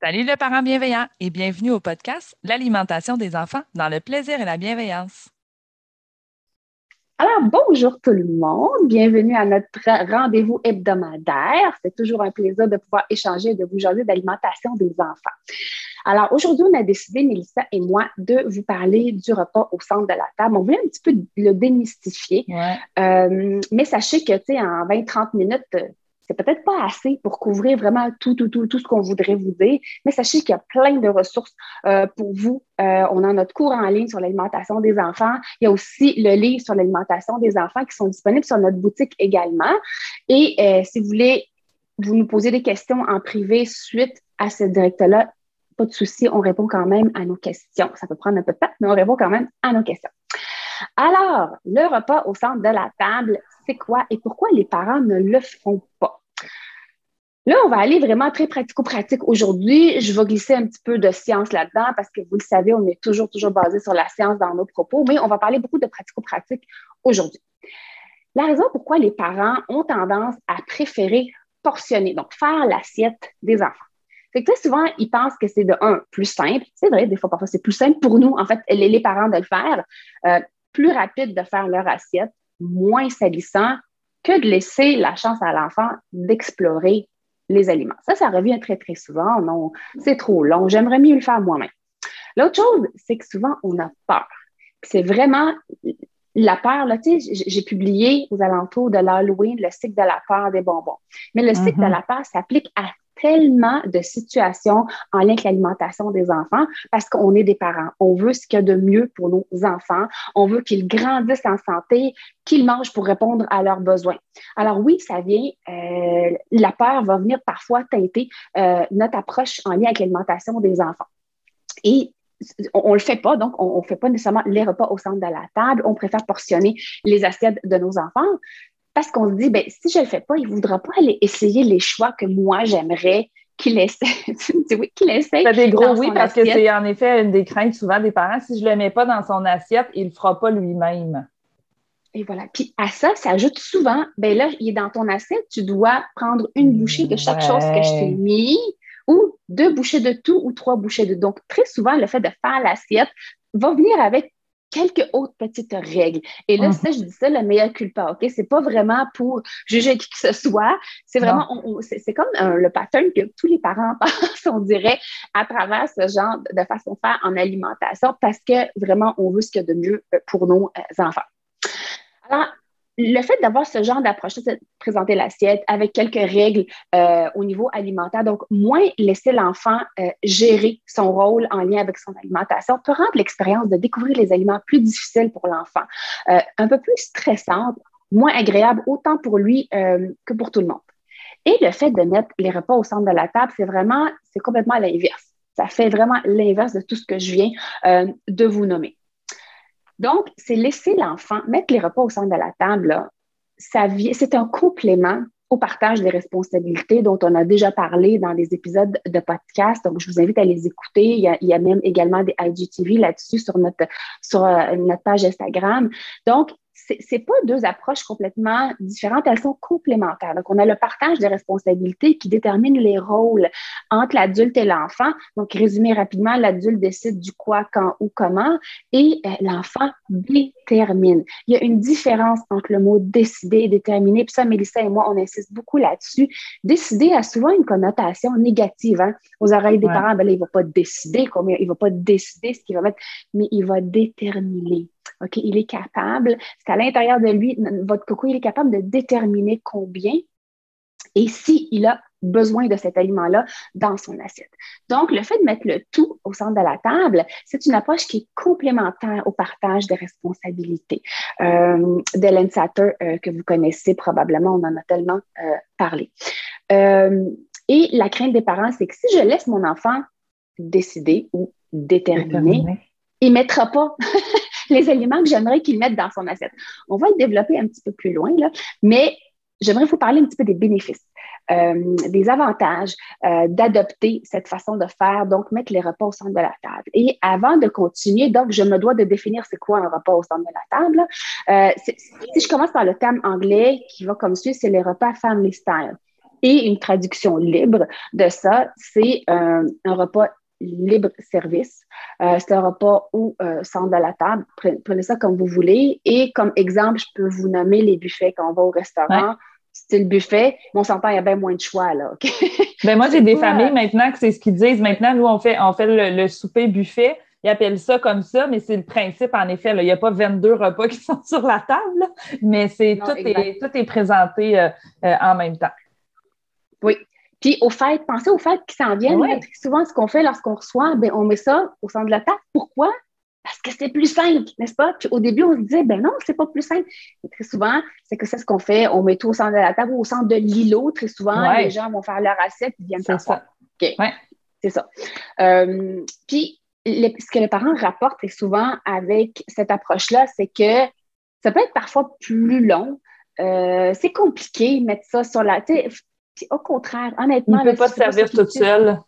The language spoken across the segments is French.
Salut le parent bienveillant et bienvenue au podcast L'alimentation des enfants dans le plaisir et la bienveillance. Alors, bonjour tout le monde. Bienvenue à notre rendez-vous hebdomadaire. C'est toujours un plaisir de pouvoir échanger et de vous jaser d'alimentation des enfants. Alors, aujourd'hui, on a décidé, Mélissa et moi, de vous parler du repas au centre de la table. On voulait un petit peu le démystifier. Euh, mais sachez que, tu sais, en 20-30 minutes, c'est peut-être pas assez pour couvrir vraiment tout, tout, tout, tout ce qu'on voudrait vous dire, mais sachez qu'il y a plein de ressources euh, pour vous. Euh, on a notre cours en ligne sur l'alimentation des enfants. Il y a aussi le livre sur l'alimentation des enfants qui sont disponibles sur notre boutique également. Et euh, si vous voulez vous nous poser des questions en privé suite à ce direct-là, pas de souci, on répond quand même à nos questions. Ça peut prendre un peu de temps, mais on répond quand même à nos questions. Alors, le repas au centre de la table, c'est quoi et pourquoi les parents ne le font pas? Là, on va aller vraiment très pratico-pratique aujourd'hui. Je vais glisser un petit peu de science là-dedans parce que vous le savez, on est toujours, toujours basé sur la science dans nos propos, mais on va parler beaucoup de pratico-pratique aujourd'hui. La raison pourquoi les parents ont tendance à préférer portionner, donc faire l'assiette des enfants. C'est que souvent, ils pensent que c'est de un, plus simple. C'est vrai, des fois, parfois, c'est plus simple pour nous, en fait, les, parents de le faire. Euh, plus rapide de faire leur assiette, moins salissant que de laisser la chance à l'enfant d'explorer les aliments. Ça, ça revient très, très souvent. Non, c'est trop long, j'aimerais mieux le faire moi-même. L'autre chose, c'est que souvent, on a peur. C'est vraiment la peur, là, tu sais, j'ai publié aux alentours de l'Halloween le cycle de la peur des bonbons. Mais le cycle de mm-hmm. la peur s'applique à tellement de situations en lien avec l'alimentation des enfants parce qu'on est des parents. On veut ce qu'il y a de mieux pour nos enfants. On veut qu'ils grandissent en santé, qu'ils mangent pour répondre à leurs besoins. Alors oui, ça vient, euh, la peur va venir parfois teinter euh, notre approche en lien avec l'alimentation des enfants. Et on ne le fait pas, donc on ne fait pas nécessairement les repas au centre de la table. On préfère portionner les assiettes de nos enfants parce qu'on se dit, ben, si je ne le fais pas, il ne voudra pas aller essayer les choix que moi, j'aimerais qu'il essaie. oui, qu'il essaie. C'est des gros oui, parce que c'est en effet une des craintes souvent des parents. Si je ne le mets pas dans son assiette, il ne le fera pas lui-même. Et voilà. Puis à ça, ça ajoute souvent, ben là, il est dans ton assiette, tu dois prendre une bouchée de chaque chose que je t'ai mis, ou deux bouchées de tout, ou trois bouchées de. Donc, très souvent, le fait de faire l'assiette va venir avec quelques autres petites règles. Et là, ça, je dis ça, le meilleur culpa, OK? C'est pas vraiment pour juger qui que ce soit. C'est vraiment, c'est comme le pattern que tous les parents pensent, on dirait, à travers ce genre de façon de faire en alimentation parce que vraiment, on veut ce qu'il y a de mieux euh, pour nos euh, enfants. Alors, le fait d'avoir ce genre d'approche, de présenter l'assiette avec quelques règles euh, au niveau alimentaire, donc moins laisser l'enfant euh, gérer son rôle en lien avec son alimentation, peut rendre l'expérience de découvrir les aliments plus difficile pour l'enfant, euh, un peu plus stressante, moins agréable autant pour lui que pour tout le monde. Et le fait de mettre les repas au centre de la table, c'est vraiment, c'est complètement l'inverse. Ça fait vraiment l'inverse de tout ce que je viens de vous nommer. Donc, c'est laisser l'enfant mettre les repas au centre de la table. c'est un complément au partage des responsabilités dont on a déjà parlé dans des épisodes de podcast. Donc, je vous invite à les écouter. Il y a, il y a même également des IGTV là-dessus sur notre, sur euh, notre page Instagram. Donc, c'est pas deux approches complètement différentes, elles sont complémentaires. Donc, on a le partage des responsabilités qui détermine les rôles entre l'adulte et l'enfant. Donc, résumé rapidement, l'adulte décide du quoi, quand, où, comment, et euh, l'enfant détermine. Il y a une différence entre le mot décider et déterminer. Puis ça, Mélissa et moi, on insiste beaucoup là-dessus. Décider a souvent une connotation négative. Hein? Aux oreilles des parents, ben là, il ne va pas décider combien, il ne va pas décider ce qu'il va mettre, mais il va déterminer. OK, il est capable, c'est qu'à l'intérieur de lui, votre coco, il est capable de déterminer combien et s'il a besoin de cet aliment-là dans son assiette. Donc, le fait de mettre le tout au centre de la table, c'est une approche qui est complémentaire au partage des responsabilités. Euh, D'Ellen Satter, euh, que vous connaissez probablement, on en a tellement euh, parlé. Euh, et la crainte des parents, c'est que si je laisse mon enfant décider ou déterminer, il ne mettra pas les aliments que j'aimerais qu'il mette dans son assiette. On va le développer un petit peu plus loin, là, mais j'aimerais vous parler un petit peu des bénéfices, euh, des avantages euh, d'adopter cette façon de faire, donc mettre les repas au centre de la table. Et avant de continuer, donc je me dois de définir c'est quoi un repas au centre de la table. Euh, si je commence par le terme anglais qui va comme suit, c'est les repas family style. Et une traduction libre de ça, c'est un repas libre service. C'est un repas ou euh, centre de la table. Prenez ça comme vous voulez. Et comme exemple, je peux vous nommer les buffets quand on va au restaurant. Le buffet, mon s'entend, il y a bien moins de choix, là. ben moi, j'ai des familles maintenant que c'est ce qu'ils disent. Maintenant, nous, on fait, on fait le, souper buffet. Ils appellent ça comme ça, mais c'est le principe, en effet. Il n'y a pas 22 repas qui sont sur la table, mais c'est tout, est, tout est présenté euh, en même temps. Oui, puis au fait, pensez aux fêtes qui s'en viennent. souvent, ce qu'on fait lorsqu'on reçoit, ben, on met ça au centre de la table. Pourquoi? Parce que c'est plus simple, n'est-ce pas? Puis au début, on se disait, ben non, c'est pas plus simple. très souvent, c'est que c'est ce qu'on fait. On met tout au centre de la table ou au centre de l'îlot. Très souvent, les gens vont faire leur assiette et viennent faire ça. OK. C'est ça. Euh, puis, ce que les parents rapportent très souvent avec cette approche-là, c'est que ça peut être parfois plus long. Euh, c'est compliqué mettre ça sur la. Au contraire, honnêtement. Il ne peut pas se servir tout seul.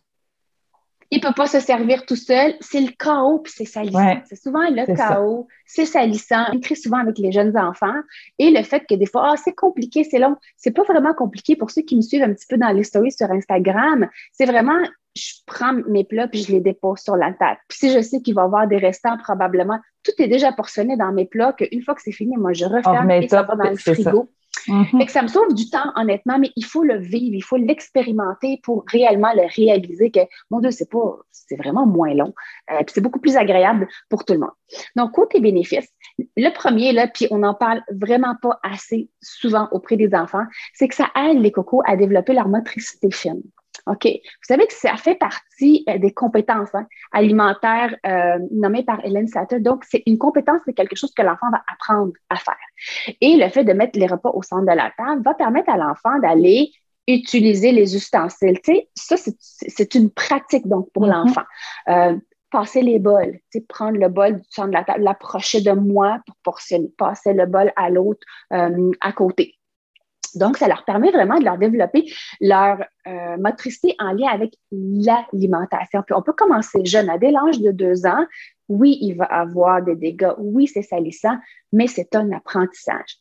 Il ne peut pas se servir tout seul. C'est le chaos, puis c'est salissant. C'est souvent le chaos, c'est salissant. On écrit souvent avec les jeunes enfants. Et le fait que des fois, ah, c'est compliqué, c'est long. C'est pas vraiment compliqué pour ceux qui me suivent un petit peu dans les stories sur Instagram. C'est vraiment, je prends mes plats puis je les dépose sur la table. Puis si je sais qu'il va y avoir des restants, probablement, tout est déjà portionné dans mes plats, qu'une fois que c'est fini, moi, je referme et ça va dans le frigo. Mhm. ça me sauve du temps, honnêtement, mais il faut le vivre, il faut l'expérimenter pour réellement le réaliser que, mon Dieu, c'est pas, c'est vraiment moins long. Euh, puis c'est beaucoup plus agréable pour tout le monde. Donc, côté bénéfices, le premier, là, puis on n'en parle vraiment pas assez souvent auprès des enfants, c'est que ça aide les cocos à développer leur motricité fine. OK. Vous savez que ça fait partie euh, des compétences hein, alimentaires euh, nommées par Hélène Satter. Donc, c'est une compétence, c'est quelque chose que l'enfant va apprendre à faire. Et le fait de mettre les repas au centre de la table va permettre à l'enfant d'aller utiliser les ustensiles. Tu sais, ça, c'est une pratique donc pour mm-hmm. l'enfant. Euh, passer les bols, tu sais, prendre le bol du centre de la table, l'approcher de moi pour portionner, passer le bol à l'autre à côté. Donc, ça leur permet vraiment de leur développer leur euh, motricité en lien avec l'alimentation. Puis on peut commencer jeune, à dès l'âge de deux ans. Oui, il va avoir des dégâts. Oui, c'est salissant, mais c'est un apprentissage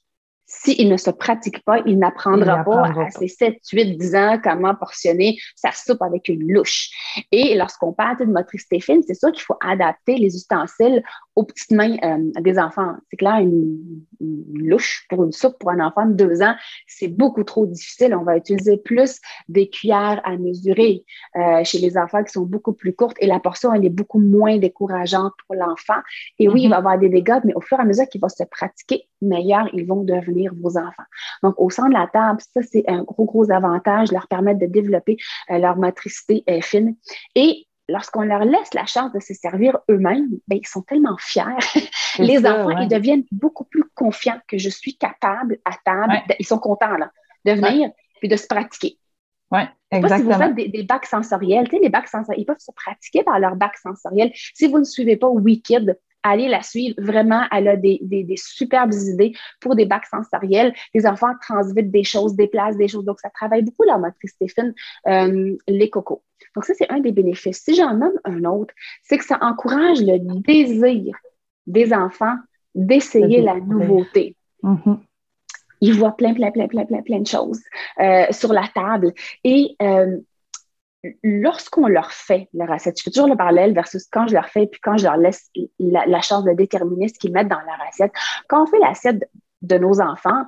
s'il ne se pratique pas, il n'apprendra pas à ses 7, 8, 10 ans comment portionner sa soupe avec une louche. Et lorsqu'on parle de motricité fine, c'est sûr qu'il faut adapter les ustensiles aux petites mains euh, des enfants. C'est clair, une, louche pour une soupe pour un enfant de 2 ans, c'est beaucoup trop difficile. On va utiliser plus des cuillères à mesurer euh, chez les enfants qui sont beaucoup plus courtes et la portion, elle est beaucoup moins décourageante pour l'enfant. Et oui, il mm-hmm. va avoir des dégâts, mais au fur et à mesure qu'il va se pratiquer, meilleurs ils vont devenir vos enfants. Donc, au centre de la table, ça, c'est un gros, gros avantage, leur permettre de développer euh, leur motricité euh, fine. Et lorsqu'on leur laisse la chance de se servir eux-mêmes, ben, ils sont tellement fiers. Les enfants, ils deviennent beaucoup plus confiants que je suis capable à table. Ils sont contents là, de venir puis de se pratiquer. Oui, exactement. si vous faites des, bacs sensoriels, tu sais, les bacs sensoriels, ils peuvent se pratiquer par leur bac sensoriel. Si vous ne suivez pas Wikid, allez la suivre. Vraiment, elle a des, des, superbes idées pour des bacs sensoriels. Les enfants transvitent des choses, déplacent des choses. Donc, ça travaille beaucoup la motricité fine, euh, les cocos. Donc, ça, c'est un des bénéfices. Si j'en nomme un autre, c'est que ça encourage le désir des enfants d'essayer la nouveauté. Mm-hmm. Ils voient plein, plein, plein, plein, plein, plein de choses euh, sur la table. Et euh, lorsqu'on leur fait leur assiette, je fais toujours le parallèle versus quand je leur fais puis quand je leur laisse la, chance de déterminer ce qu'ils mettent dans leur assiette. Quand on fait l'assiette de nos enfants,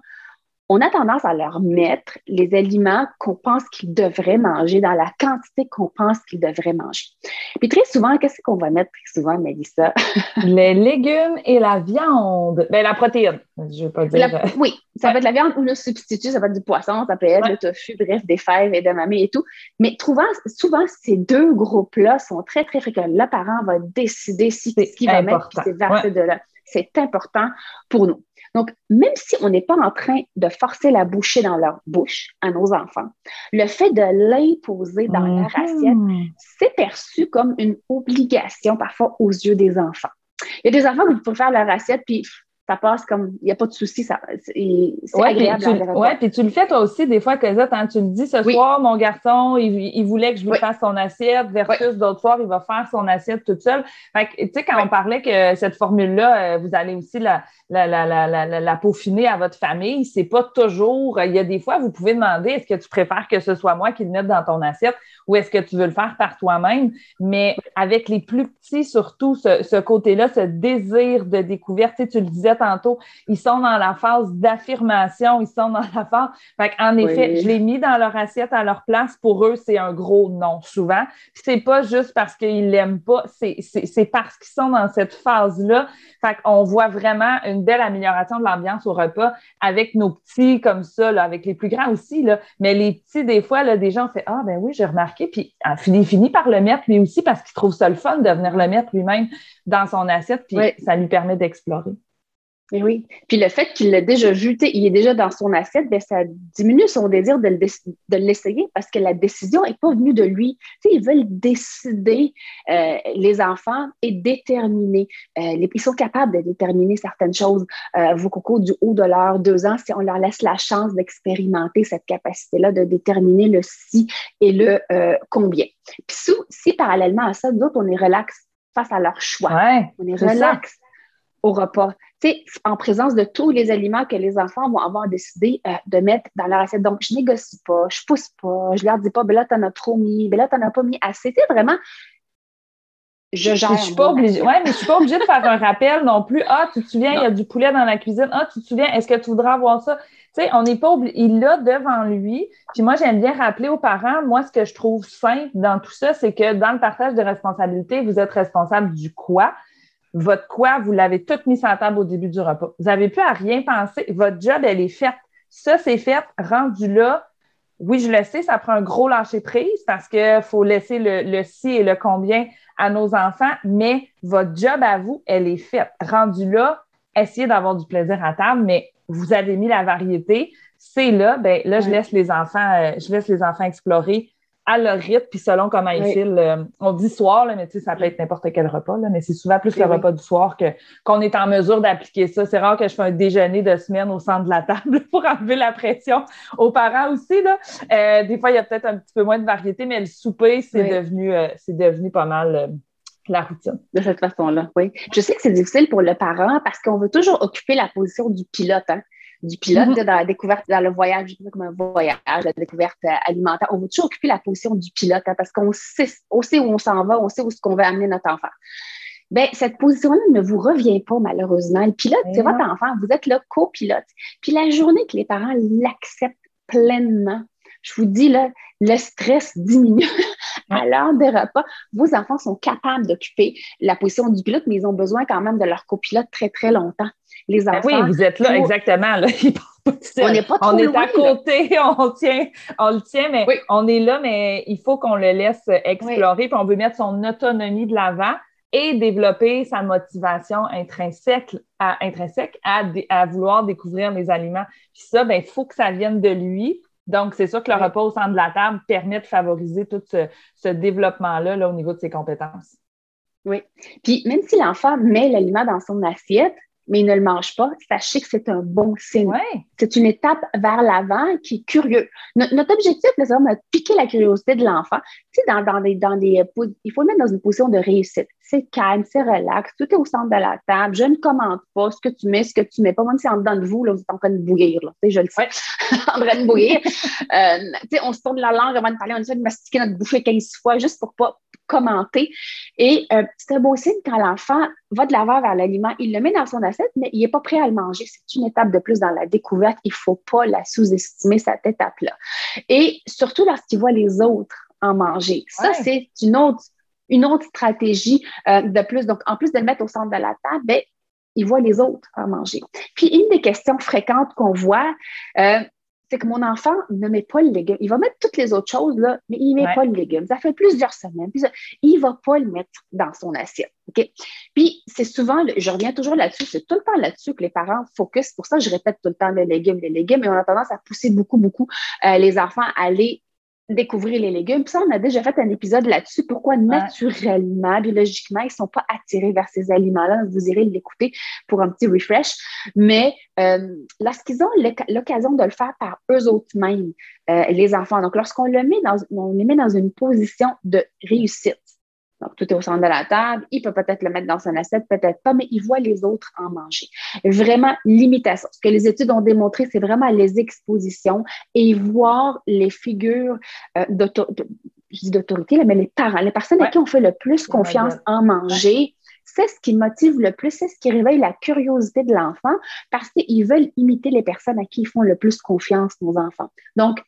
on a tendance à leur mettre les aliments qu'on pense qu'ils devraient manger dans la quantité qu'on pense qu'ils devraient manger. Puis très souvent, qu'est-ce qu'on va mettre très souvent, Mélissa? les légumes et la viande. Bien, la protéine, je ne veux pas dire. Euh, oui, ça peut être la viande ou le substitut, ça peut être du poisson, ça peut être le tofu, bref, des fèves et de mamie et tout. Mais souvent, souvent ces deux groupes-là sont très, très fréquents. Le parent va décider si, ce qu'il va mettre, c'est de là. C'est important pour nous. Donc, même si on n'est pas en train de forcer la bouchée dans leur bouche à nos enfants, le fait de l'imposer dans leur mhm. assiette, c'est perçu comme une obligation parfois aux yeux des enfants. Il y a des enfants qui peuvent faire leur assiette, puis ça passe comme, il n'y a pas de souci, c'est agréable. Oui, puis tu le fais toi aussi, des fois, que hein, tu le dis, ce soir, mon garçon, il, voulait que je lui fasse son assiette, versus d'autres soirs, il va faire son assiette toute seule. Fait tu sais, quand on parlait que cette formule-là, euh, vous allez aussi la, la, la, la, peaufiner à votre famille, c'est pas toujours, il y a des fois, vous pouvez demander, est-ce que tu préfères que ce soit moi qui le mette dans ton assiette ou est-ce que tu veux le faire par toi-même? Mais avec les plus petits, surtout, ce, ce côté-là, ce désir de découverte, tu, tu le disais tantôt, ils sont dans la phase d'affirmation, ils sont dans la phase. en effet, je l'ai mis dans leur assiette à leur place. Pour eux, c'est un gros non, souvent. Puis c'est pas juste parce qu'ils l'aiment pas, c'est parce qu'ils sont dans cette phase-là. Fait qu'on voit vraiment une belle amélioration de l'ambiance au repas avec nos petits comme ça, avec les plus grands aussi. Là. Mais les petits, des fois, là, des gens font Ah, ben oui, j'ai remarqué. Puis il finit par le mettre lui aussi parce qu'il trouve ça le fun de venir le mettre lui-même dans son assiette. Puis ça lui permet d'explorer oui. Puis le fait qu'il l'a déjà vu, il est déjà dans son assiette, bien, ça diminue son désir de, l'essayer parce que la décision n'est pas venue de lui. ils veulent décider, euh, les enfants, et déterminer. Euh, ils sont capables de déterminer certaines choses. Euh, vos cocos, du haut de leurs deux ans, si on leur laisse la chance d'expérimenter cette capacité-là de déterminer le si et le combien. Puis si, parallèlement à ça, d'autres, on est relax face à leur choix. on est relax au repas en présence de tous les aliments que les enfants vont avoir décidé euh, de mettre dans leur assiette. Donc, je négocie pas, je pousse pas, je leur dis pas, ben là, en as trop mis, ben là, t'en as pas mis assez. C'est vraiment, je gère. Je suis pas obligée, ouais, mais je suis pas obligée de faire un rappel non plus. Ah, tu te souviens, il y a du poulet dans la cuisine. Ah, tu te souviens, est-ce que tu voudrais avoir ça? Tu sais, on n'est pas obligé. Il l'a devant lui. Puis moi, j'aime bien rappeler aux parents, moi, ce que je trouve simple dans tout ça, c'est que dans le partage de responsabilités, vous êtes responsable du quoi? Votre quoi, vous l'avez tout mis sur la table au début du repas. Vous n'avez plus à rien penser. Votre job, elle est faite. Ça, c'est fait. Rendu là, oui, je le sais, ça prend un gros lâcher-prise parce qu'il faut laisser le, le si et le combien à nos enfants, mais votre job à vous, elle est faite. Rendu là, essayez d'avoir du plaisir à table, mais vous avez mis la variété. C'est là, ben là, je laisse les enfants, euh, je laisse les enfants explorer à leur rythme, puis selon comment ils filent. Euh, on dit soir, là, mais tu sais, ça peut être n'importe quel repas, là, mais c'est souvent plus le repas du soir que, qu'on est en mesure d'appliquer ça. C'est rare que je fais un déjeuner de semaine au centre de la table pour enlever la pression aux parents aussi. Là. Euh, des fois, il y a peut-être un petit peu moins de variété, mais le souper, c'est devenu euh, c'est devenu pas mal la routine. De cette façon-là, oui. Je sais que c'est difficile pour le parent parce qu'on veut toujours occuper la position du pilote. Hein du pilote mm-hmm. dans la découverte, dans le voyage, comme un voyage, la découverte euh, alimentaire. On veut toujours occuper la position du pilote hein, parce qu'on sait, on sait où on s'en va, on sait où ce qu'on veut amener notre enfant. Bien, cette position-là ne vous revient pas, malheureusement. Le pilote, c'est votre enfant. Vous êtes le copilote. Puis la journée que les parents l'acceptent pleinement, je vous dis, là, le stress diminue à l'heure des repas. Vos enfants sont capables d'occuper la position du pilote, mais ils ont besoin quand même de leur copilote très, très longtemps les ben enfants. oui, vous êtes là, exactement. on n'est pas trop On est à côté, on, tient, on le tient, mais on est là, mais il faut qu'on le laisse explorer, puis on veut mettre son autonomie de l'avant et développer sa motivation intrinsèque à, intrinsèque à, à vouloir découvrir les aliments. Puis ça, ben, il faut que ça vienne de lui. Donc, c'est sûr que le repas au centre de la table permet de favoriser tout ce, ce développement-là là, au niveau de ses compétences. Oui. Puis, même si l'enfant met l'aliment dans son assiette, mais il ne le mange pas, sachez que c'est un bon signe. C'est une étape vers l'avant qui est curieux. Notre, objectif, c'est vraiment de piquer la curiosité de l'enfant. Tu sais, dans, des, dans des, il faut le mettre dans une position de réussite. C'est calme, c'est relax, tout est au centre de la table. Je ne commente pas ce que tu mets, ce que tu mets pas, même si en dedans de vous, là, vous êtes en train de bouillir. Là. Je le sais, en train de bouillir. Euh, on se tourne la langue avant de parler, on essaie de mastiquer notre bouffée 15 fois juste pour pas commenter. Et euh, c'est un beau signe quand l'enfant va de l'avant vers l'aliment. Il le met dans son assiette, mais il n'est pas prêt à le manger. C'est une étape de plus dans la découverte. Il ne faut pas la sous-estimer, cette étape-là. Et surtout lorsqu'il voit les autres en manger. Ça, c'est une autre, une autre stratégie euh, de plus. Donc, en plus de le mettre au centre de la table, ben, il voit les autres en manger. Puis, une des questions fréquentes qu'on voit, euh, c'est que mon enfant ne met pas le légume. Il va mettre toutes les autres choses, là, mais il ne met pas le légume. Ça fait plusieurs semaines. il ne va pas le mettre dans son assiette. Puis, c'est souvent, je reviens toujours là-dessus, c'est tout le temps là-dessus que les parents focus. Pour ça, je répète tout le temps les légumes, les légumes, et on a tendance à pousser beaucoup, beaucoup euh, les enfants à aller découvrir les légumes. Puis ça, on a déjà fait un épisode là-dessus. Pourquoi naturellement, biologiquement, ils ne sont pas attirés vers ces aliments-là. Vous irez l'écouter pour un petit refresh. Mais euh, lorsqu'ils ont l'occasion de le faire par eux autres mêmes, euh, les enfants, donc lorsqu'on le met dans, on les met dans une position de réussite, donc, tout est au centre de la table. Il peut peut-être le mettre dans son assiette, peut-être pas, mais il voit les autres en manger. Vraiment, limitation. Ce que les études ont démontré, c'est vraiment les expositions et voir les figures euh, d'autorité, mais les parents, les personnes à qui on fait le plus confiance en manger. C'est ce qui motive le plus, c'est ce qui réveille la curiosité de l'enfant parce qu'ils veulent imiter les personnes à qui ils font le plus confiance, nos enfants. Donc,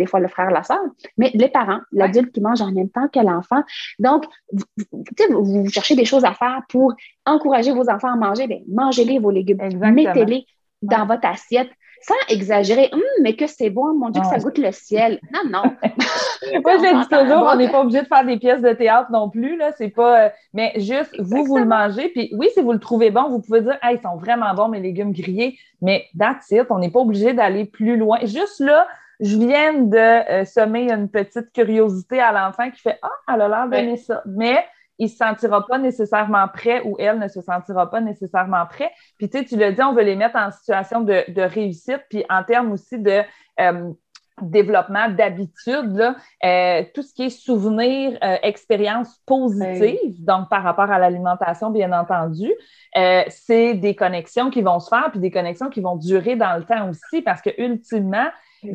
des fois le frère, la soeur, mais les parents, l'adulte qui mange en même temps que l'enfant. Donc, vous, vous, cherchez des choses à faire pour encourager vos enfants à manger, bien, mangez-les vos légumes, mettez-les dans votre assiette sans exagérer, hum, mais que c'est bon, mon Dieu, que ça goûte le ciel. Non, non. Moi, je l'ai dit toujours, on n'est pas obligé de faire des pièces de théâtre non plus, là. C'est pas. Euh, mais juste, vous, vous le mangez. Puis oui, si vous le trouvez bon, vous pouvez dire, hey, ils sont vraiment bons, mes légumes grillés. Mais that's it. On n'est pas obligé d'aller plus loin. Juste là, je viens de euh, semer une petite curiosité à l'enfant qui fait Ah, elle a l'air d'aimer ça. Mais il ne se sentira pas nécessairement prêt ou elle ne se sentira pas nécessairement prêt. Puis tu sais, tu le dis, on veut les mettre en situation de, réussite, puis en termes aussi de euh, développement d'habitude, euh, tout ce qui est souvenir, expérience positive, donc par rapport à l'alimentation, bien entendu, c'est des connexions qui vont se faire, puis des connexions qui vont durer dans le temps aussi, parce que ultimement,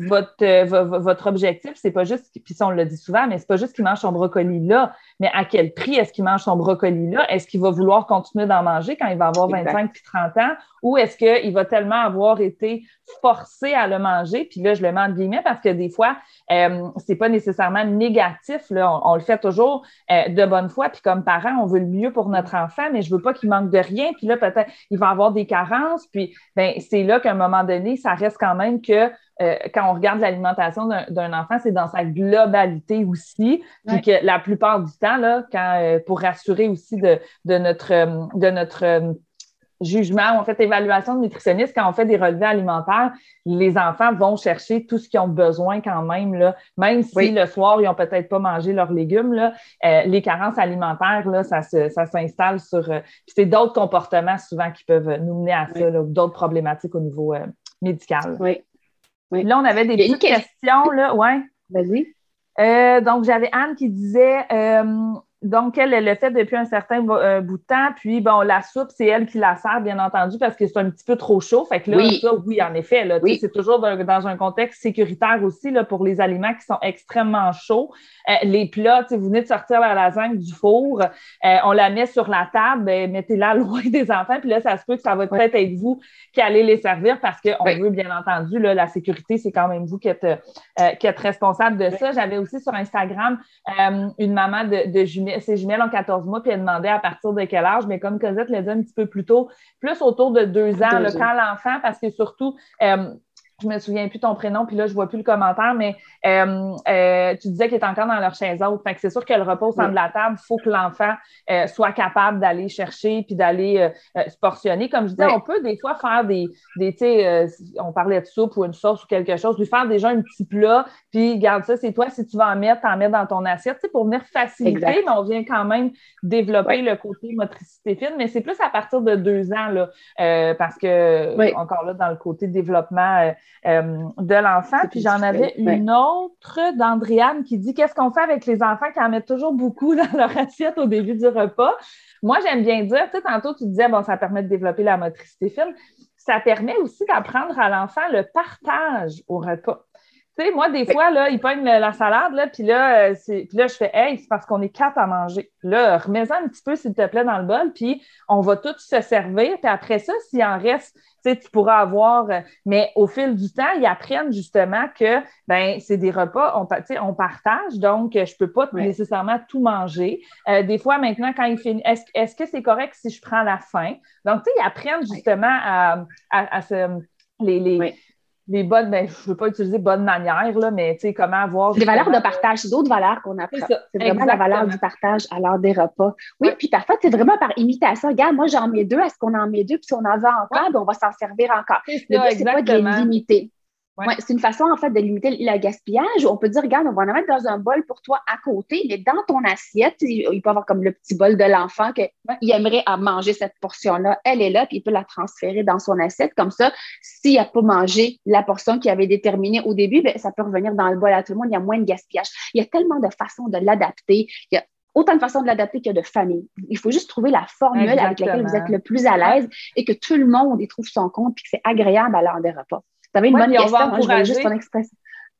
votre, euh, votre objectif, c'est pas juste, puis ça on le dit souvent, mais c'est pas juste qu'il mange son brocoli là, mais à quel prix est-ce qu'il mange son brocoli là? Est-ce qu'il va vouloir continuer d'en manger quand il va avoir 25 puis 30 ans? Ou est-ce qu'il va tellement avoir été forcé à le manger? Puis là, je le mets en guillemets parce que des fois, euh, c'est pas nécessairement négatif. Là. On, le fait toujours euh, de bonne foi. Puis comme parent, on veut le mieux pour notre enfant, mais je veux pas qu'il manque de rien. Puis là, peut-être, il va avoir des carences. Puis ben, c'est là qu'à un moment donné, ça reste quand même que euh, quand on regarde l'alimentation d'un enfant, c'est dans sa globalité aussi. Puis que la plupart du temps, là, quand, euh, pour rassurer aussi de, de notre, euh, de notre jugement, on fait évaluation de nutritionniste, quand on fait des relevés alimentaires, les enfants vont chercher tout ce qu'ils ont besoin quand même, là, même si le soir, ils n'ont peut-être pas mangé leurs légumes, là, les carences alimentaires, là, ça, ça s'installe sur... c'est d'autres comportements souvent qui peuvent nous mener à ça, d'autres problématiques au niveau médical. Oui. Là, on avait des petites questions. Là. Ouais. Vas-y. Euh, donc, j'avais Anne qui disait euh, donc, elle, elle le fait depuis un certain euh, bout de temps. Puis, bon, la soupe, c'est elle qui la sert, bien entendu, parce que c'est un petit peu trop chaud. Fait que là, oui, ça, oui en effet, là, c'est toujours dans, un contexte sécuritaire aussi là, pour les aliments qui sont extrêmement chauds. Euh, les plats, vous venez de sortir la lasagne du four, euh, on la met sur la table, ben, mettez-la loin des enfants. Puis là, ça se peut que ça va peut-être être vous qui allez les servir parce qu'on veut, bien entendu, là, la sécurité, c'est quand même vous qui êtes, qui êtes responsable de ça. J'avais aussi sur Instagram une maman de, de ses jumelles ont 14 mois, puis elle demandait à partir de quel âge, mais comme Cosette l'a dit un petit peu plus tôt, plus autour de deux ans, quand l'enfant, parce que surtout, euh, je me souviens plus ton prénom, puis là, je vois plus le commentaire, mais euh, euh, tu disais qu'il est encore dans leur chaise haute. Fait que c'est sûr que le repos au centre de la table, il faut que l'enfant euh, soit capable d'aller chercher puis d'aller se portionner. Comme je disais, on peut des fois faire des, des tu sais, on parlait de soupe ou une sauce ou quelque chose, lui faire déjà un petit plat, puis garde ça, c'est toi, si tu vas en mettre, t'en mets dans ton assiette, tu sais, pour venir faciliter, mais on vient quand même développer le côté motricité fine, mais c'est plus à partir de deux ans, là, parce que, encore là, dans le côté développement euh, de l'enfant. Puis j'en avais une autre d'Andréane qui dit Qu'est-ce qu'on fait avec les enfants qui en mettent toujours beaucoup dans leur assiette au début du repas? Moi, j'aime bien dire, tu sais, tantôt, tu disais, bon, ça permet de développer la motricité fine. Ça permet aussi d'apprendre à l'enfant le partage au repas. Tu sais, moi, des fois, là, il pogne la salade, là, puis là, euh, puis là, je fais, hey, c'est parce qu'on est quatre à manger. Là, remets-en un petit peu, s'il te plaît, dans le bol, puis on va tous se servir. Puis après ça, s'il en reste, tu sais, tu pourras avoir. Euh, mais au fil du temps, ils apprennent justement que, ben, c'est des repas, on, on partage, donc je ne peux pas nécessairement tout manger. Euh, des fois, maintenant, quand ils finissent, est-ce, que c'est correct si je prends la faim? Donc, tu sais, ils apprennent justement à, à, se. Les, les, les bonnes, ben, je ne veux pas utiliser bonne manière, là, mais tu sais, comment avoir. Des valeurs de partage, c'est d'autres valeurs qu'on apprend. C'est vraiment la valeur du partage à l'heure des repas. Oui, puis parfois, c'est vraiment par imitation. Regarde, moi, j'en mets deux, est-ce qu'on en met deux? Puis si on en veut encore, ben, on va s'en servir encore. Le but, c'est pas de les limiter. Ouais. c'est une façon, en fait, de limiter le gaspillage. On peut dire, regarde, on va en mettre dans un bol pour toi à côté, mais dans ton assiette, il peut avoir comme le petit bol de l'enfant qu'il aimerait à manger cette portion-là. Elle est là, puis il peut la transférer dans son assiette. Comme ça, s'il n'a pas mangé la portion qu'il avait déterminée au début, bien, ça peut revenir dans le bol à tout le monde. Il y a moins de gaspillage. Il y a tellement de façons de l'adapter. Il y a autant de façons de l'adapter que de famille. Il faut juste trouver la formule avec laquelle vous êtes le plus à l'aise et que tout le monde y trouve son compte puis que c'est agréable à l'heure des repas. Tu avais une bonne question, on va encourager... juste ton expression.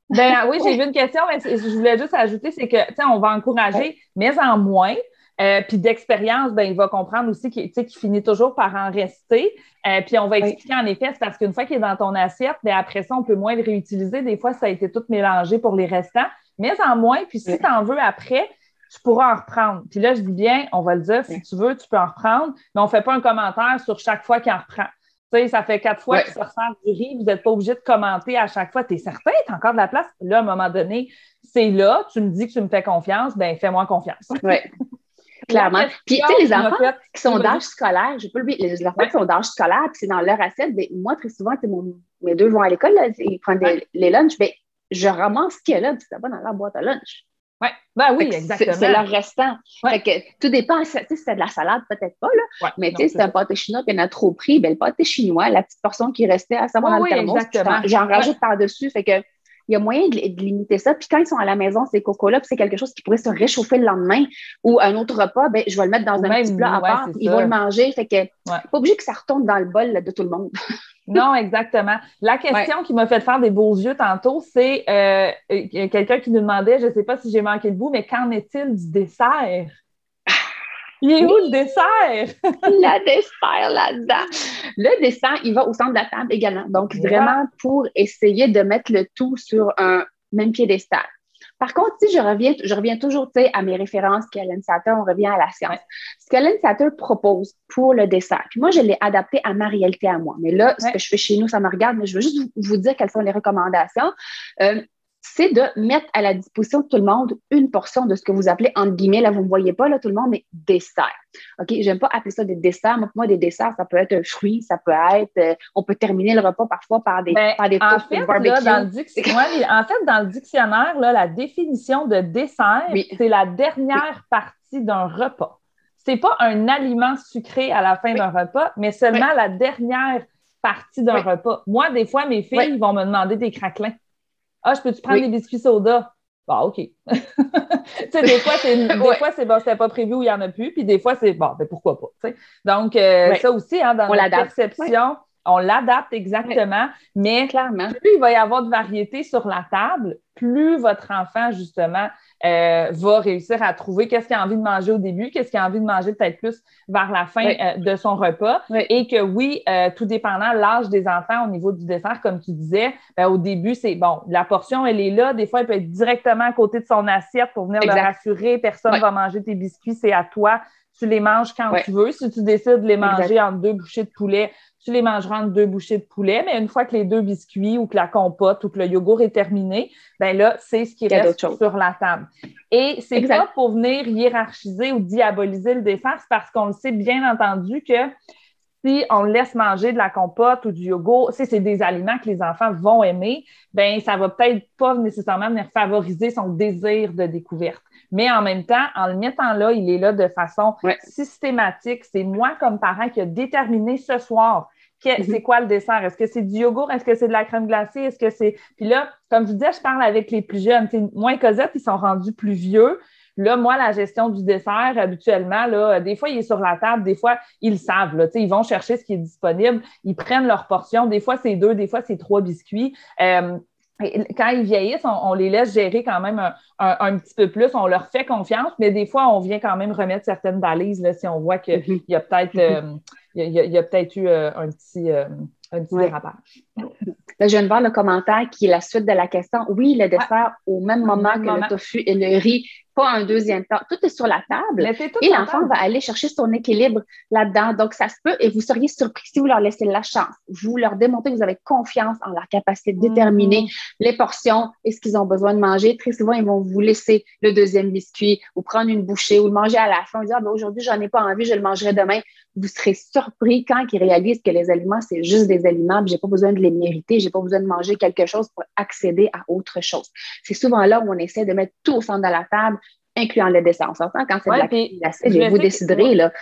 Ben oui, j'ai vu une question, mais je voulais juste ajouter, c'est que, tu sais, on va encourager, mais en moins. Euh, puis d'expérience, ben, il va comprendre aussi qu'il finit toujours par en rester. Euh, puis on va expliquer en effet, c'est parce qu'une fois qu'il est dans ton assiette, ben, après ça, on peut moins le réutiliser. Des fois, ça a été tout mélangé pour les restants, mais en moins. Puis si tu en veux après, tu pourras en reprendre. Puis là, je dis bien, on va le dire, si tu veux, tu peux en reprendre, mais on ne fait pas un commentaire sur chaque fois qu'il en reprend. Tu sais, ça fait quatre fois que ça ressent du riz, vous n'êtes pas obligé de commenter à chaque fois. Tu es certain, tu as encore de la place. Là, à un moment donné, c'est là, tu me dis que tu me fais confiance, ben fais-moi confiance. Oui. Clairement. Puis, tu sais, les enfants qui sont d'âge scolaire, je peux le les enfants qui sont d'âge scolaire, puis c'est dans leur assiette, ben, moi, très souvent, mon, mes deux vont à l'école, ils prennent les lunchs, ben, je ramasse ce qu'il y a là, puis ça va dans leur boîte à lunch. Ouais. Ben oui, exactement. C'est leur restant. Fait que, tout dépend. Si c'est de la salade, peut-être pas, là. mais tu sais, c'est un pâté chinois qui en a trop pris. Ben, le pâté chinois, la petite portion qui restait à savoir dans le thermos, j'en rajoute par-dessus. Fait que il y a moyen de, limiter ça. Puis quand ils sont à la maison, ces cocos-là, c'est quelque chose qui pourrait se réchauffer le lendemain ou un autre repas, ben, je vais le mettre dans un petit plat à part, ils vont le manger. Fait que pas obligé que ça retombe dans le bol de tout le monde. non, exactement. La question qui m'a fait faire des beaux yeux tantôt, c'est euh, euh, quelqu'un qui nous demandait, je ne sais pas si j'ai manqué le bout, mais qu'en est-il du dessert? Il est où le dessert? le dessert là-dedans. Le dessert, il va au centre de la table également. Donc, vraiment pour essayer de mettre le tout sur un même piédestal. Par contre, si je reviens, je reviens toujours à mes références qu'Ellen Satter, on revient à la science. Ce qu'Ellen Satter propose pour le dessert, puis moi, je l'ai adapté à ma réalité à moi. Mais là, ce que je fais chez nous, ça me regarde, mais je veux juste vous, dire quelles sont les recommandations. Euh, c'est de mettre à la disposition de tout le monde une portion de ce que vous appelez, entre guillemets, là, vous ne voyez pas, là, tout le monde, mais dessert. OK? J'aime pas appeler ça des desserts. Moi, pour moi, des desserts, ça peut être un fruit, ça peut être, euh, on peut terminer le repas parfois par des, ben, par des en fait, là, dans le dictionnaire, en fait, dans le dictionnaire, là, la définition de dessert, c'est la dernière partie d'un repas. C'est pas un aliment sucré à la fin d'un repas, mais seulement la dernière partie d'un repas. Moi, des fois, mes filles vont me demander des craquelins. Ah, je peux-tu prendre des biscuits soda? Bah, OK. tu sais, des fois, c'est, des fois, c'est bon, c'était pas prévu ou il n'y en a plus, puis des fois, c'est bon, ben pourquoi pas. Donc, euh, ça aussi, hein, dans la perception, on l'adapte exactement, mais clairement, plus il va y avoir de variété sur la table, plus votre enfant, justement, euh, va réussir à trouver qu'est-ce qu'il a envie de manger au début, qu'est-ce qu'il a envie de manger peut-être plus vers la fin euh, de son repas. Et que oui, euh, tout dépendant l'âge des enfants au niveau du dessert, comme tu disais, ben, au début, c'est bon, la portion, elle est là. Des fois, elle peut être directement à côté de son assiette pour venir le rassurer. Personne ne va manger tes biscuits, c'est à toi. Tu les manges quand tu veux. Si tu décides de les manger en deux bouchées de poulet, tu les mangeras en deux bouchées de poulet, mais une fois que les deux biscuits ou que la compote ou que le yogourt est terminé, ben là, c'est ce qui reste sur la table. Et c'est pas pour venir hiérarchiser ou diaboliser le dessert, c'est parce qu'on le sait bien entendu que si on laisse manger de la compote ou du yogourt, si c'est des aliments que les enfants vont aimer, ben ça va peut-être pas nécessairement venir favoriser son désir de découverte. Mais en même temps, en le mettant là, il est là de façon systématique. C'est moi comme parent qui a déterminé ce soir. C'est quoi le dessert? Est-ce que c'est du yogourt? Est-ce que c'est de la crème glacée? Est-ce que c'est. Puis là, comme je disais, je parle avec les plus jeunes. moi Cosette, ils sont rendus plus vieux. Là, moi, la gestion du dessert, habituellement, là, des fois, il est sur la table, des fois, ils le savent. Là, ils vont chercher ce qui est disponible, ils prennent leur portion. Des fois, c'est deux, des fois, c'est trois biscuits. Euh, quand ils vieillissent, on, les laisse gérer quand même un, petit peu plus. On leur fait confiance, mais des fois, on vient quand même remettre certaines balises là, si on voit qu'il mm-hmm. y a peut-être euh, il y a, eu euh, un petit, un petit dérapage. Là, je viens de voir le commentaire qui est la suite de la question. Oui, le dessert au même moment que le tofu et le riz pas un deuxième temps. Tout est sur la table et l'enfant va aller chercher son équilibre là-dedans. Donc, ça se peut et vous seriez surpris si vous leur laissez la chance. Vous leur démontrez que vous avez confiance en leur capacité de déterminer mm-hmm. les portions et ce qu'ils ont besoin de manger. Très souvent, ils vont vous laisser le deuxième biscuit ou prendre une bouchée ou le manger à la fin. Dire, ah, ben, aujourd'hui, j'en ai pas envie, je le mangerai demain. Vous serez surpris quand ils réalisent que les aliments, c'est juste des aliments. J'ai pas besoin de les mériter. J'ai pas besoin de manger quelque chose pour accéder à autre chose. C'est souvent là où on essaie de mettre tout au centre de la table incluant le dessin. On s'entend? Quand c'est de la crème glacée, vous déciderez. Là.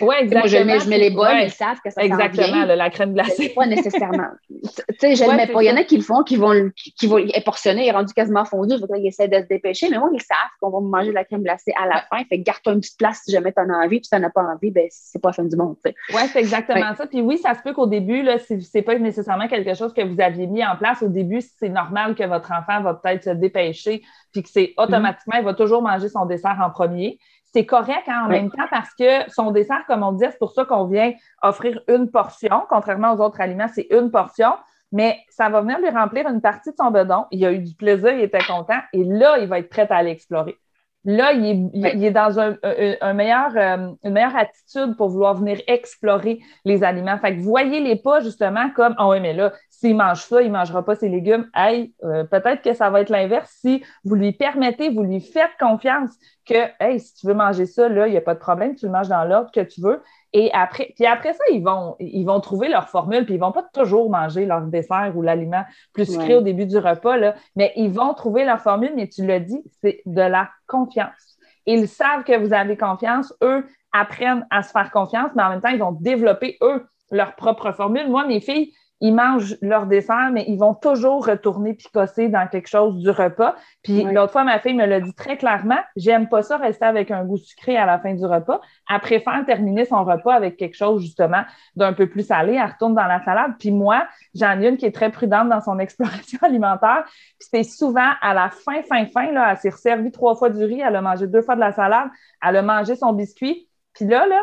Oui, exactement. Moi, je mets, je mets les bols, ils savent que ça Exactement, là, la crème glacée. Pas nécessairement. tu sais, je ne le mets pas. Il y en a qui le font, qui vont, qui vont être portionné, il est rendu quasiment fondu. Il faudrait qu'ils essaient de se dépêcher. Mais moi, ils savent qu'on va manger de la crème glacée à la fin. Fait garde-toi une petite place si jamais tu en as envie. Puis si tu n'en as pas envie, ben, c'est pas la fin du monde. Oui, c'est exactement ça. Puis oui, ça se peut qu'au début, ce n'est pas nécessairement quelque chose que vous aviez mis en place. Au début, c'est normal que votre enfant va peut-être se dépêcher puis que c'est automatiquement, il va toujours manger son dessert en premier. C'est correct hein, en même temps parce que son dessert, comme on dit, c'est pour ça qu'on vient offrir une portion. Contrairement aux autres aliments, c'est une portion. Mais ça va venir lui remplir une partie de son bedon. Il a eu du plaisir, il était content. Et là, il va être prêt à l'explorer. Là, il est, dans un, meilleur, euh, une meilleure attitude pour vouloir venir explorer les aliments. Fait que voyez-les pas justement comme Ah oh oui, mais là, s'il mange ça, il ne mangera pas ses légumes. Hey, euh, peut-être que ça va être l'inverse si vous lui permettez, vous lui faites confiance que Hey, si tu veux manger ça, là, il n'y a pas de problème, tu le manges dans l'ordre que tu veux. Et après, puis après ça, ils vont, ils vont trouver leur formule, puis ils ne vont pas toujours manger leur dessert ou l'aliment plus sucré au début du repas, là, mais ils vont trouver leur formule, mais tu l'as dit, c'est de la confiance. Ils savent que vous avez confiance, eux apprennent à se faire confiance, mais en même temps, ils vont développer, eux, leur propre formule. Moi, mes filles, ils mangent leur dessert, mais ils vont toujours retourner picosser dans quelque chose du repas. Puis l'autre fois, ma fille me l'a dit très clairement, j'aime pas ça rester avec un goût sucré à la fin du repas. Elle préfère terminer son repas avec quelque chose justement d'un peu plus salé. Elle retourne dans la salade. Puis moi, j'en ai une qui est très prudente dans son exploration alimentaire. Puis c'est souvent à la fin, fin, fin, là, elle s'est resservie trois fois du riz, elle a mangé deux fois de la salade, elle a mangé son biscuit. Puis là, là,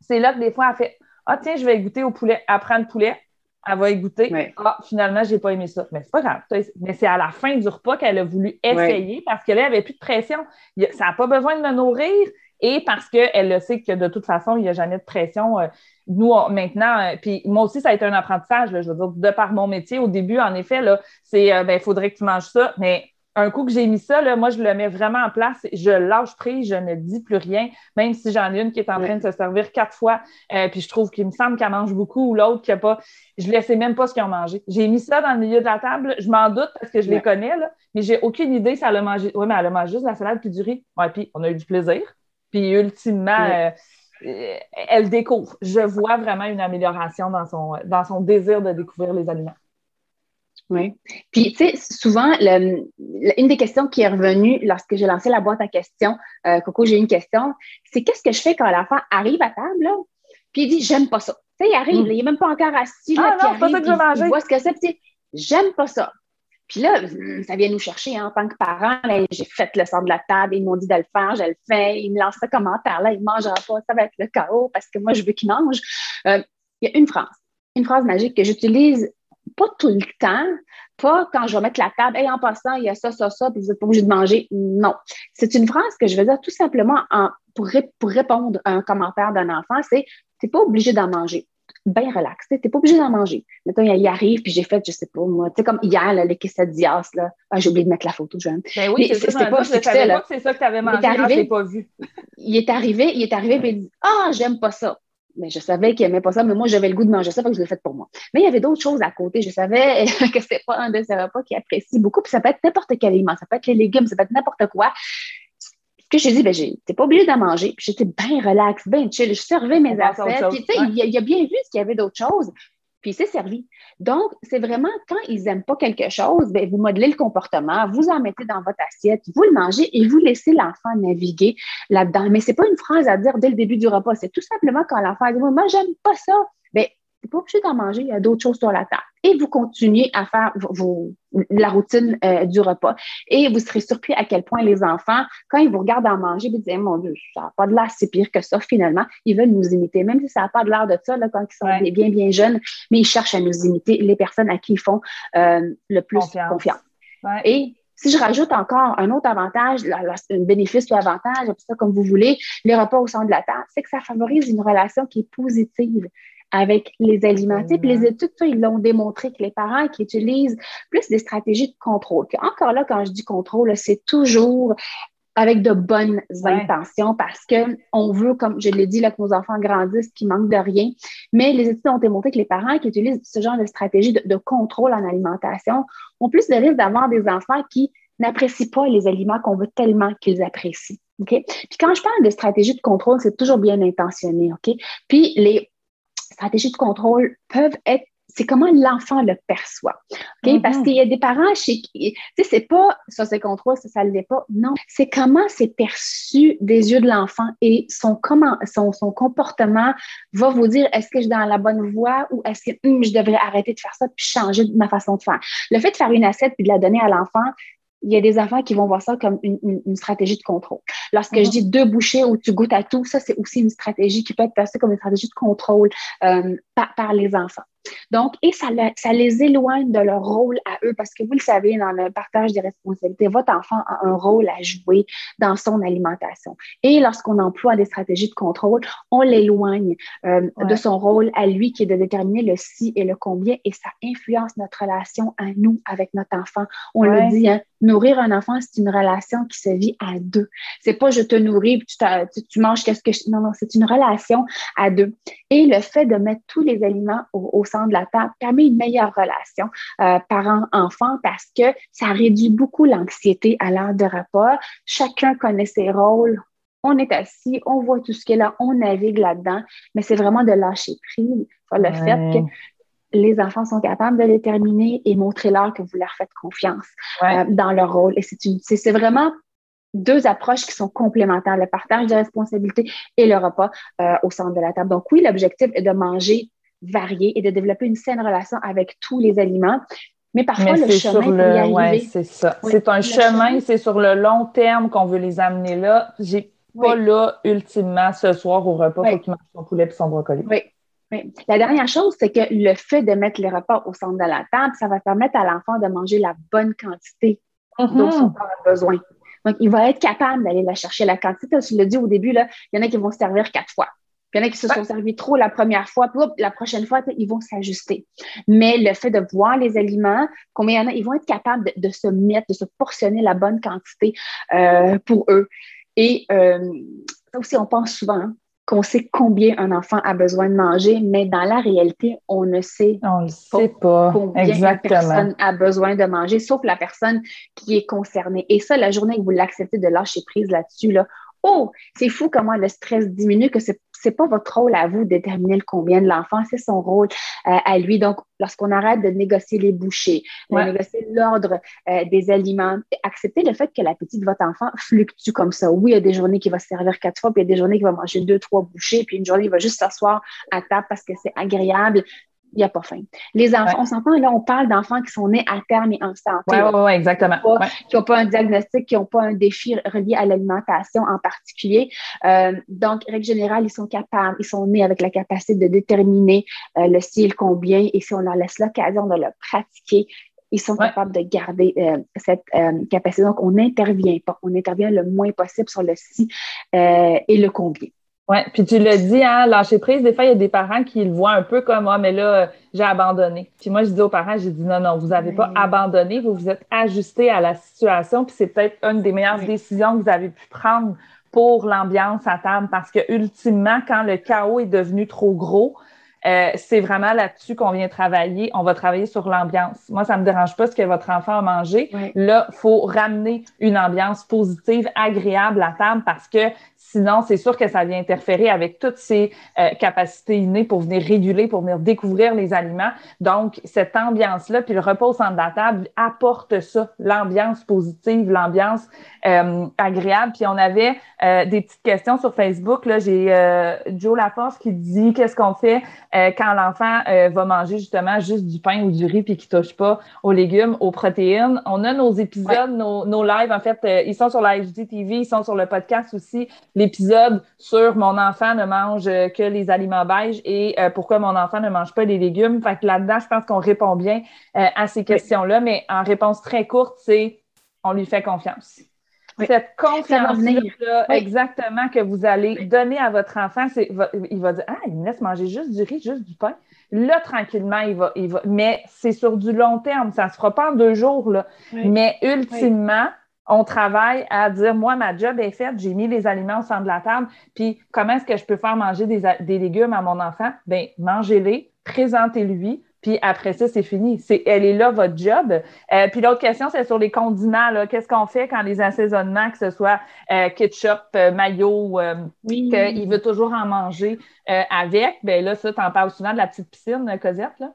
c'est là que des fois, elle fait Ah, tiens, je vais goûter au poulet, elle prend le poulet, elle va y goûter. Ah, finalement, j'ai pas aimé ça. Mais c'est pas grave. Mais c'est à la fin du repas qu'elle a voulu essayer parce qu'elle avait plus de pression. Ça n'a pas besoin de me nourrir et parce qu'elle le sait que de toute façon, il n'y a jamais de pression. Euh, nous, maintenant, euh, puis moi aussi, ça a été un apprentissage. je veux dire, de par mon métier, au début, en effet, là, c'est euh, ben, il faudrait que tu manges ça. Mais un coup que j'ai mis ça, là, moi, je le mets vraiment en place. Je lâche prise, je ne dis plus rien, même si j'en ai une qui est en train de se servir quatre fois, euh, puis je trouve qu'il me semble qu'elle mange beaucoup ou l'autre qui n'a pas. Je ne sais même pas ce qu'ils ont mangé. J'ai mis ça dans le milieu de la table. Je m'en doute parce que je les connais, là, mais j'ai aucune idée si elle a mangé. Oui, mais elle a mangé juste la salade puis du riz. Oui, puis on a eu du plaisir. Puis ultimement, euh, elle découvre. Je vois vraiment une amélioration dans son, dans son désir de découvrir les aliments. Oui. Puis, tu sais, souvent, une des questions qui est revenue lorsque j'ai lancé la boîte à questions, euh, Coco, j'ai une question, c'est qu'est-ce que je fais quand l'enfant arrive à table, là, puis il dit, j'aime pas ça. Tu sais, il arrive, mm. il n'est même pas encore assis, là, ah non, pas ça que je il, il voit ce que c'est, puis j'aime pas ça. Puis là, ça vient nous chercher hein, en tant que parents. J'ai fait le centre de la table, ils m'ont dit de le faire, je le fais. Ils me lancent ce commentaire là, il ne mangera pas, ça va être le chaos parce que moi, je veux qu'il mange. Euh, il y a une phrase, une phrase magique que j'utilise pas tout le temps, pas quand je vais mettre la table, et en passant, il y a ça, ça, ça, puis vous n'êtes pas obligé de manger. Non. C'est une phrase que je vais dire tout simplement pour, pour répondre à un commentaire d'un enfant, c'est tu n'es pas obligé d'en manger. bien relax. Tu n'es pas obligé d'en manger. Mettons, il arrive, puis j'ai fait, je sais pas, moi, tu sais, comme hier, là, les quesadillas, là. Ah, j'ai oublié de mettre la photo, Jeanne. Ben oui, c'est ça, pas, c'est ça que tu avais mangé, il est ah, arrivé, pas vu. Il est arrivé, il est arrivé, puis il dit, ah, j'aime pas ça. Mais je savais qu'il n'aimait pas ça, mais moi, j'avais le goût de manger ça, donc je l'ai fait pour moi. Mais il y avait d'autres choses à côté. Je savais que c'est pas un de ces repas qu'il apprécie beaucoup. Puis ça peut être n'importe quel aliment. Ça peut être les légumes, ça peut être n'importe quoi. Ce que j'ai dit, ben, t'es pas obligé d'en manger. Puis j'étais bien relax, bien chill. Je servais mes affaires. Puis, tu sais, il, a bien vu qu'il y avait d'autres choses. Puis c'est servi. Donc, c'est vraiment quand ils n'aiment pas quelque chose, bien, vous modelez le comportement, vous en mettez dans votre assiette, vous le mangez et vous laissez l'enfant naviguer là-dedans. Mais ce n'est pas une phrase à dire dès le début du repas, c'est tout simplement quand l'enfant dit Moi, j'aime pas ça. Bien, pas obligé d'en manger, il y a d'autres choses sur la table. Et vous continuez à faire vos, la routine euh, du repas. Et vous serez surpris à quel point les enfants, quand ils vous regardent en manger, ils disent Mon Dieu, ça n'a pas de l'air si pire que ça, finalement. Ils veulent nous imiter, même si ça n'a pas de l'air de ça là, quand ils sont bien, bien jeunes, mais ils cherchent à nous imiter les personnes à qui ils font euh, le plus confiance. Et si je rajoute encore un autre avantage, un bénéfice ou avantage, ça comme vous voulez, les repas au centre de la table, c'est que ça favorise une relation qui est positive avec les aliments. Puis les études, ils l'ont démontré que les parents qui utilisent plus des stratégies de contrôle, encore là, quand je dis contrôle, c'est toujours avec de bonnes intentions parce que on veut, comme je l'ai dit, là, que nos enfants grandissent, qu'ils manquent de rien. Mais les études ont démontré que les parents qui utilisent ce genre de stratégie de, contrôle en alimentation ont plus de risques d'avoir des enfants qui n'apprécient pas les aliments qu'on veut tellement qu'ils apprécient. OK? Puis quand je parle de stratégie de contrôle, c'est toujours bien intentionné. OK? Puis les stratégies de contrôle peuvent être c'est comment l'enfant le perçoit. OK? Parce mm-hmm. qu'il y a des parents chez qui, tu sais, c'est pas ça, c'est contrôle, ça, ça l'est pas. Non, c'est comment c'est perçu des yeux de l'enfant et son, comment, son, son comportement va vous dire est-ce que je suis dans la bonne voie ou est-ce que hum, je devrais arrêter de faire ça puis changer ma façon de faire? Le fait de faire une assiette puis de la donner à l'enfant, il y a des enfants qui vont voir ça comme une, une, stratégie de contrôle. Lorsque je mhm. dis deux bouchées où tu goûtes à tout, ça, c'est aussi une stratégie qui peut être passée comme une stratégie de contrôle euh, par, par, les enfants. Donc, et ça, ça les éloigne de leur rôle à eux parce que vous le savez, dans le partage des responsabilités, votre enfant a un rôle à jouer dans son alimentation. Et lorsqu'on emploie des stratégies de contrôle, on l'éloigne euh, de son rôle à lui qui est de déterminer le si et le combien et ça influence notre relation à nous avec notre enfant. On le dit, hein, nourrir un enfant, c'est une relation qui se vit à deux. C'est pas je te nourris, tu, tu, manges qu'est-ce que je... Non, non, c'est une relation à deux. Et le fait de mettre tous les aliments au, au centre de la table permet une meilleure relation euh, parent-enfant parce que ça réduit beaucoup l'anxiété à l'heure de repas. Chacun connaît ses rôles. On est assis, on voit tout ce qui est là, on navigue là-dedans, mais c'est vraiment de lâcher prise le fait que les enfants sont capables de déterminer et montrer-leur que vous leur faites confiance euh, dans leur rôle. Et c'est vraiment deux approches qui sont complémentaires, le partage de responsabilités et le repas euh, au centre de la table. Donc oui, l'objectif est de manger varié et de développer une saine relation avec tous les aliments. Mais parfois, le chemin arriver... c'est ça. c'est un chemin, c'est sur le long terme qu'on veut les amener là. J'ai pas là, ultimement, ce soir au repas, pour qu'il mange son poulet et son brocoli. Oui. Oui. La dernière chose, c'est que le fait de mettre les repas au centre de la table, ça va permettre à l'enfant de manger la bonne quantité mm-hmm. dont son corps a besoin. Donc, il va être capable d'aller la chercher. La quantité, tu l'as dit au début, là, il y en a qui vont se servir quatre fois. Puis il y en a qui se sont servis trop la première fois, puis la prochaine fois, ils vont s'ajuster. Mais le fait de voir les aliments, combien il y en a, ils vont être capables de, se mettre, de se portionner la bonne quantité euh, pour eux. Et euh, ça aussi, on pense souvent hein, qu'on sait combien un enfant a besoin de manger, mais dans la réalité, on ne sait, on sait pas combien Exactement. la personne a besoin de manger, sauf la personne qui est concernée. Et ça, la journée que vous l'acceptez de lâcher prise là-dessus, là, oh, c'est fou comment le stress diminue, que c'est c'est pas votre rôle à vous de déterminer le combien de l'enfant, c'est son rôle euh, à lui. Donc, lorsqu'on arrête de négocier les bouchées, de négocier l'ordre euh, des aliments, accepter le fait que l'appétit de votre enfant fluctue comme ça. Oui, il y a des journées qui va se servir quatre fois, puis il y a des journées qui va manger deux, trois bouchées, puis une journée, il va juste s'asseoir à table parce que c'est agréable il n'y a pas faim. Les enfants, on s'entend, là, on parle d'enfants qui sont nés à terme et en santé. Oui, oui, ouais, exactement. Qui n'ont pas un diagnostic, qui n'ont pas un défi relié à l'alimentation en particulier. Euh, donc, règle générale, ils sont capables, ils sont nés avec la capacité de déterminer euh, le style, combien, et si on leur laisse l'occasion de le pratiquer, ils sont capables de garder euh, cette capacité. Donc, on n'intervient pas. On intervient le moins possible sur le si et le combien. Oui, puis tu l'as dit, hein, lâcher prise, des fois, il y a des parents qui le voient un peu comme Ah, mais là, j'ai abandonné. Puis moi, je dis aux parents, j'ai dit non, non, vous n'avez pas abandonné, vous vous êtes ajusté à la situation, puis c'est peut-être une des meilleures décisions que vous avez pu prendre pour l'ambiance à table parce que ultimement, quand le chaos est devenu trop gros, euh, c'est vraiment là-dessus qu'on vient travailler. On va travailler sur l'ambiance. Moi, ça me dérange pas ce que votre enfant a mangé. Là, faut ramener une ambiance positive, agréable à table parce que Sinon, c'est sûr que ça vient interférer avec toutes ces euh, capacités innées pour venir réguler, pour venir découvrir les aliments. Donc, cette ambiance-là, puis le repos au centre de la table apporte ça, l'ambiance positive, l'ambiance euh, agréable. Puis on avait euh, des petites questions sur Facebook. Là, j'ai Joe Laforce qui dit qu'est-ce qu'on fait quand l'enfant va manger justement juste du pain ou du riz puis qui touche pas aux légumes, aux protéines? On a nos épisodes, nos, nos lives. En fait, ils sont sur la HDTV, ils sont sur le podcast aussi l'épisode sur mon enfant ne mange que les aliments beiges et euh, pourquoi mon enfant ne mange pas les légumes. Fait que là-dedans, je pense qu'on répond bien euh, à ces questions-là, mais en réponse très courte, c'est on lui fait confiance. Cette confiance-là, exactement, que vous allez donner à votre enfant, c'est, il va dire Ah, il me laisse manger juste du riz, juste du pain. Là, tranquillement, il va, il va. Mais c'est sur du long terme, ça ne se fera pas en deux jours. Là. Mais ultimement, on travaille à dire, moi, ma job est faite, j'ai mis les aliments au centre de la table, puis comment est-ce que je peux faire manger des, légumes à mon enfant? Bien, mangez-les, présentez-lui, puis après ça, c'est fini. C'est, elle est là, votre job. Euh, puis l'autre question, c'est sur les condiments. Qu'est-ce qu'on fait quand les assaisonnements, que ce soit euh, ketchup, euh, mayo, qu'il veut toujours en manger avec? Bien là, ça, tu en parles souvent de la petite piscine, Cosette, là?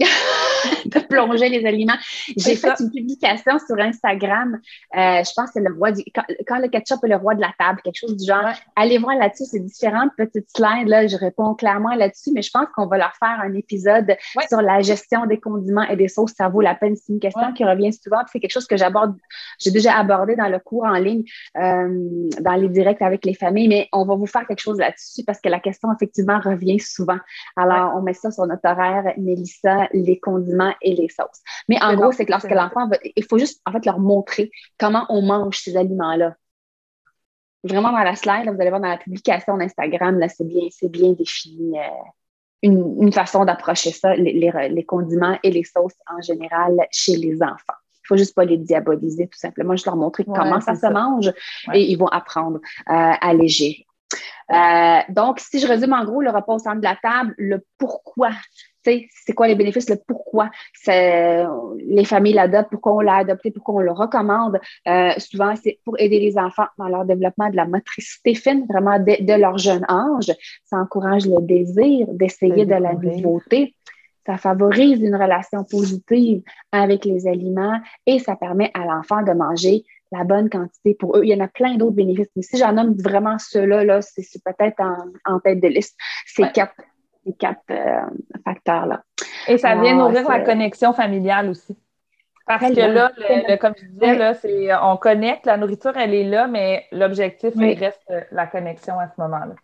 de plonger les aliments. J'ai fait une publication sur Instagram. Euh, je pense que c'est le roi du. Quand, le ketchup est le roi de la table, quelque chose du genre. Allez voir là-dessus, c'est différentes petites slides. Là, je réponds clairement là-dessus, mais je pense qu'on va leur faire un épisode sur la gestion des condiments et des sauces. Ça vaut la peine. C'est une question qui revient souvent. C'est quelque chose que j'aborde, j'ai déjà abordé dans le cours en ligne, euh, dans les directs avec les familles, mais on va vous faire quelque chose là-dessus parce que la question, effectivement, revient souvent. Alors, on met ça sur notre horaire, Mélissa, les condiments et les sauces. Mais en gros, c'est que lorsque l'enfant va, il faut juste en fait leur montrer comment on mange ces aliments-là. Vraiment dans la slide, vous allez voir dans la publication d'Instagram, là, c'est bien, c'est bien défini. Euh, une, façon d'approcher ça, les, condiments et les sauces en général chez les enfants. Il faut juste pas les diaboliser, tout simplement. Je leur montrer comment ça, se mange et ils vont apprendre euh, à les gérer. Euh, donc, si je résume en gros le repas au centre de la table, le pourquoi c'est quoi les bénéfices, le pourquoi les familles l'adoptent, pourquoi on l'a adopté, pourquoi on le recommande. Euh, souvent, c'est pour aider les enfants dans leur développement de la motricité fine, vraiment de leur jeune âge. Ça encourage le désir d'essayer de la nouveauté. Ça favorise une relation positive avec les aliments et ça permet à l'enfant de manger la bonne quantité pour eux. Il y en a plein d'autres bénéfices. Mais si j'en nomme vraiment ceux-là, -là, c'est peut-être en, tête de liste. C'est quatre ces quatre euh, facteurs-là. Et ça vient nourrir la connexion familiale aussi. Parce que là, comme je disais, là, c'est, on connecte, la nourriture, elle est là, mais l'objectif, il reste la connexion à ce moment-là.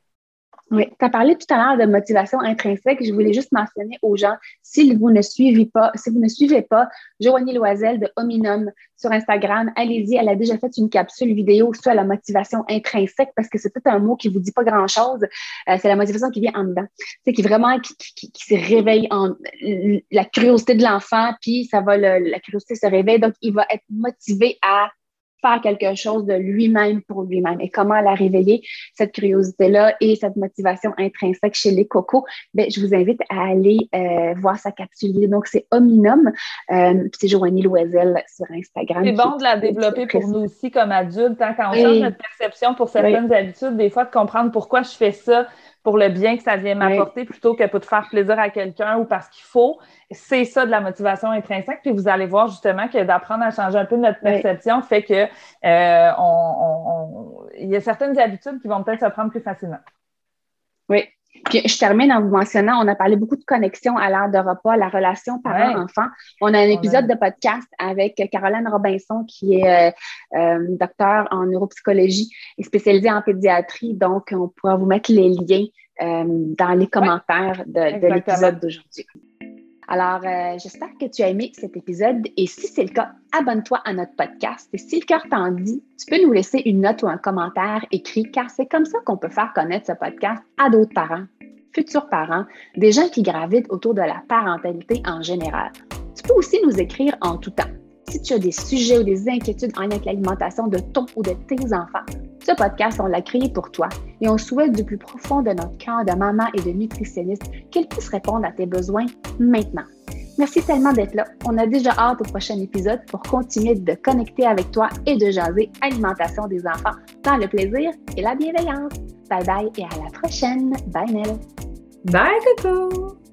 Oui, tu as parlé tout à l'heure de motivation intrinsèque. Je voulais juste mentionner aux gens, si vous ne suivez pas, si vous ne suivez pas Joanie Loisel de Hominum sur Instagram, allez-y. Elle a déjà fait une capsule vidéo sur la motivation intrinsèque parce que c'est peut-être un mot qui vous dit pas grand-chose. Euh, c'est la motivation qui vient en dedans. C'est qui vraiment qui, se réveille en la curiosité de l'enfant, puis ça va la curiosité se réveille, donc il va être motivé à faire quelque chose de lui-même pour lui-même. Et comment la réveiller, cette curiosité-là et cette motivation intrinsèque chez les cocos? Bien, je vous invite à aller euh, voir sa capsule. Donc, c'est Hominum. Euh, c'est Joanie Loisel sur Instagram. C'est bon de la développer pour nous aussi comme adultes. Hein, quand on change notre perception pour certaines habitudes, des fois, de comprendre pourquoi je fais ça, pour le bien que ça vient m'apporter plutôt que pour te faire plaisir à quelqu'un ou parce qu'il faut. C'est ça de la motivation intrinsèque. Puis vous allez voir justement que d'apprendre à changer un peu notre perception fait que euh, on, il y a certaines habitudes qui vont peut-être se prendre plus facilement. Oui, puis je termine en vous mentionnant, on a parlé beaucoup de connexion à l'heure de repas, la relation parent-enfant. On a un épisode de podcast avec Caroline Robinson, qui est euh, euh, docteur en neuropsychologie et spécialisée en pédiatrie. Donc, on pourra vous mettre les liens euh, dans les commentaires de l'épisode d'aujourd'hui. Alors, euh, j'espère que tu as aimé cet épisode et si c'est le cas, abonne-toi à notre podcast. Et si le cœur t'en dit, tu peux nous laisser une note ou un commentaire écrit car c'est comme ça qu'on peut faire connaître ce podcast à d'autres parents, futurs parents, des gens qui gravitent autour de la parentalité en général. Tu peux aussi nous écrire en tout temps. Si tu as des sujets ou des inquiétudes en lien avec l'alimentation de ton ou de tes enfants, ce podcast, on l'a créé pour toi et on souhaite du plus profond de notre cœur de maman et de nutritionniste qu'elle puisse répondre à tes besoins maintenant. Merci tellement d'être là. On a déjà hâte au prochain épisode pour continuer de connecter avec toi et de jaser alimentation des enfants dans le plaisir et la bienveillance. Bye bye et à la prochaine. Bye Nell. Bye Coco.